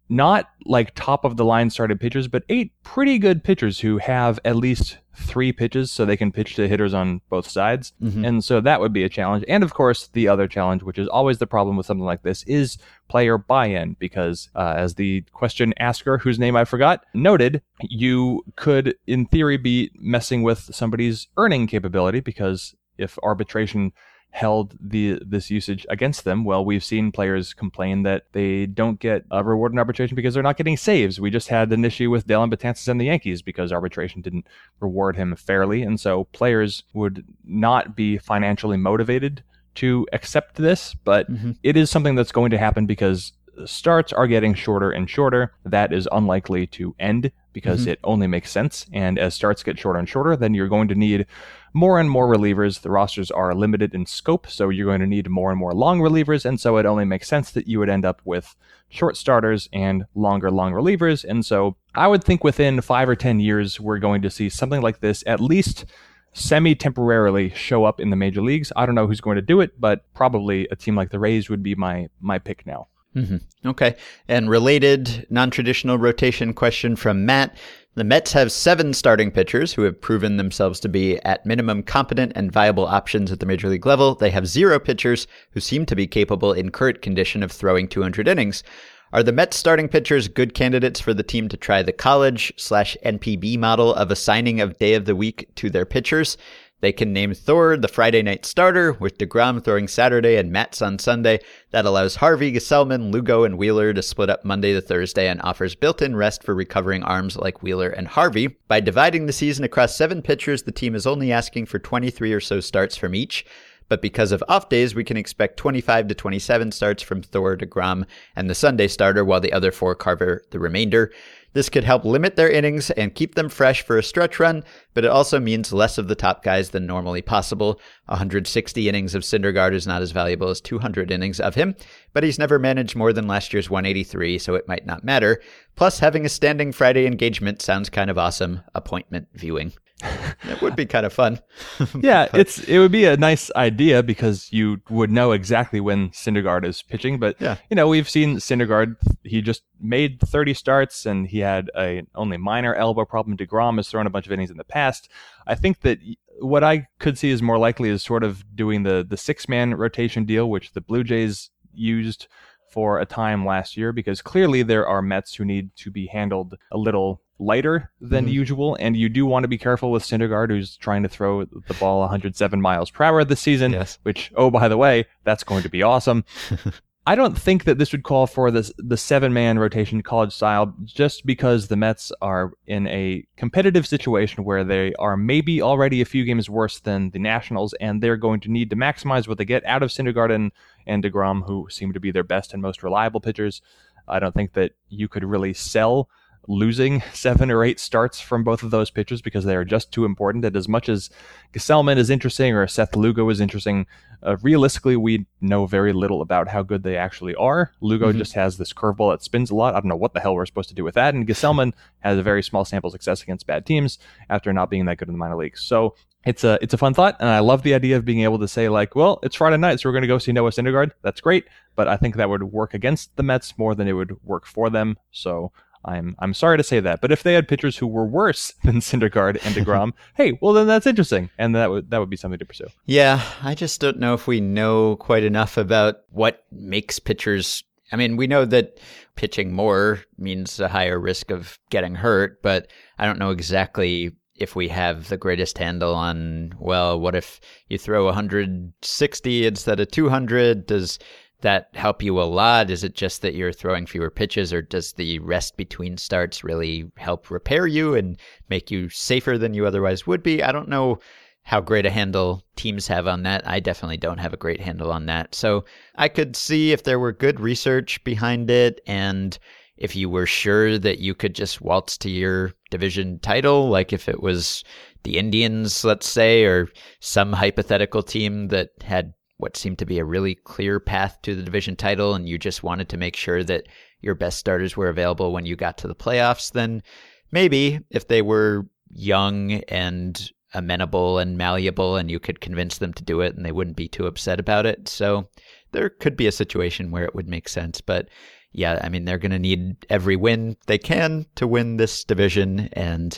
not like top of the line started pitchers, but eight pretty good pitchers who have at least three pitches so they can pitch to hitters on both sides. Mhm. And so that would be a challenge. And of course, the other challenge, which is always the problem with something like this, is player buy in. Because uh, as the question asker, whose name I forgot, noted, you could, in theory, be messing with somebody's earning capability because if arbitration held the this usage against them, well, we've seen players complain that they don't get a reward in arbitration because they're not getting saves. We just had an issue with Dellin Betances and the Yankees because arbitration didn't reward him fairly, and so players would not be financially motivated to accept this. But Mhm. it is something that's going to happen because starts are getting shorter and shorter. That is unlikely to end because Mhm. it only makes sense. And as starts get shorter and shorter, then you're going to need more and more relievers. The rosters are limited in scope, so you're going to need more and more long relievers. And so it only makes sense that you would end up with short starters and longer, long relievers. And so I would think within five or 10 years, we're going to see something like this at least semi temporarily show up in the major leagues. I don't know who's going to do it, but probably a team like the Rays would be my my pick now. hmm Okay. And related non traditional rotation question from Matt. The Mets have seven starting pitchers who have proven themselves to be at minimum competent and viable options at the major league level. They have zero pitchers who seem to be capable in current condition of throwing 200 innings. Are the Mets starting pitchers good candidates for the team to try the college slash NPB model of assigning of day of the week to their pitchers? They can name Thor the Friday night starter, with DeGrom throwing Saturday and Matz on Sunday. That allows Harvey, Gsellman, Lugo, and Wheeler to split up Monday to Thursday and offers built in rest for recovering arms like Wheeler and Harvey. By dividing the season across seven pitchers, the team is only asking for 23 or so starts from each. But because of off days, we can expect 25 to 27 starts from Thor, DeGrom, and the Sunday starter, while the other four carver the remainder. This could help limit their innings and keep them fresh for a stretch run, but it also means less of the top guys than normally possible. 160 innings of Syndergaard is not as valuable as 200 innings of him, but he's never managed more than last year's 183, so it might not matter. Plus, having a standing Friday engagement sounds kind of awesome. Appointment viewing. It would be kind of fun. yeah, But- it's it would be a nice idea because you would know exactly when Syndergaard is pitching. But Yeah. you know, we've seen Syndergaard. He just made 30 starts and he had a only minor elbow problem. Degrom has thrown a bunch of innings in the past. I think that what I could see is more likely is sort of doing the the six man rotation deal, which the Blue Jays used for a time last year because clearly there are Mets who need to be handled a little lighter than Mhm. usual, and you do want to be careful with Syndergaard, who's trying to throw the ball 107 miles per hour this season. Yes. Which, oh by the way, that's going to be awesome. I don't think that this would call for this the seven man rotation college style just because the Mets are in a competitive situation where they are maybe already a few games worse than the Nationals and they're going to need to maximize what they get out of Syndergaard and, and DeGrom who seem to be their best and most reliable pitchers. I don't think that you could really sell losing seven or eight starts from both of those pitchers because they are just too important. And as much as Gsellman is interesting or Seth Lugo is interesting, uh, realistically, we know very little about how good they actually are. Lugo Mhm. just has this curveball that spins a lot. I don't know what the hell we're supposed to do with that. And Gsellman has a very small sample success against bad teams after not being that good in the minor leagues. So it's a it's a fun thought, and I love the idea of being able to say like, well, it's Friday night, so we're going to go see Noah Syndergaard. That's great, but I think that would work against the Mets more than it would work for them. So. I'm I'm sorry to say that, but if they had pitchers who were worse than Syndergaard and Degrom, hey, well then that's interesting, and that would that would be something to pursue. Yeah, I just don't know if we know quite enough about what makes pitchers. I mean, we know that pitching more means a higher risk of getting hurt, but I don't know exactly if we have the greatest handle on, well, what if you throw 160 instead of 200? Does that help you a lot? Is it just that you're throwing fewer pitches, or does the rest between starts really help repair you and make you safer than you otherwise would be? I don't know how great a handle teams have on that. I definitely don't have a great handle on that. So I could see if there were good research behind it and if you were sure that you could just waltz to your division title, like if it was the Indians, let's say, or some hypothetical team that had what seemed to be a really clear path to the division title and you just wanted to make sure that your best starters were available when you got to the playoffs, then maybe if they were young and amenable and malleable and you could convince them to do it and they wouldn't be too upset about it. So there could be a situation where it would make sense. But yeah, I mean, they're going to need every win they can to win this division. And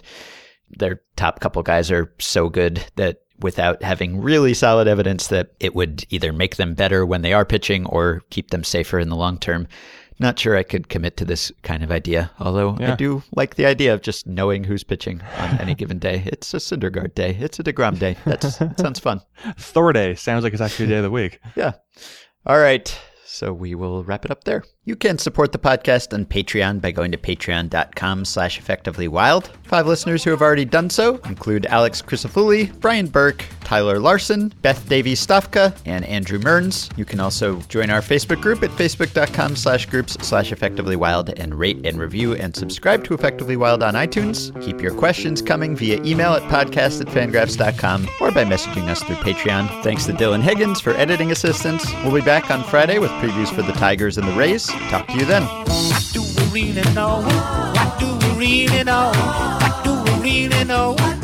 their top couple guys are so good that without having really solid evidence that it would either make them better when they are pitching or keep them safer in the long term. Not sure I could commit to this kind of idea, although I do like the idea of just knowing who's pitching on any given day. It's a Syndergaard day. It's a DeGrom day. That's, that sounds fun. Thor Day sounds like it's actually a day of the week. Yeah. All right. So we will wrap it up there. You can support the podcast on Patreon by going to patreon.com slash effectively wild. Five listeners who have already done so include Alex Crisafulli, Brian Burke, Tyler Larson, Beth Davies Stofka, and Andrew Mearns. You can also join our Facebook group at facebook.com slash groups slash effectively wild and rate and review and subscribe to Effectively Wild on iTunes. Keep your questions coming via email at podcast at fangraphs.com or by messaging us through Patreon. Thanks to Dylan Higgins for editing assistance. We'll be back on Friday with previews for the Tigers and the Rays. Talk to you then. What do we really know? What do we really know? What do we really know?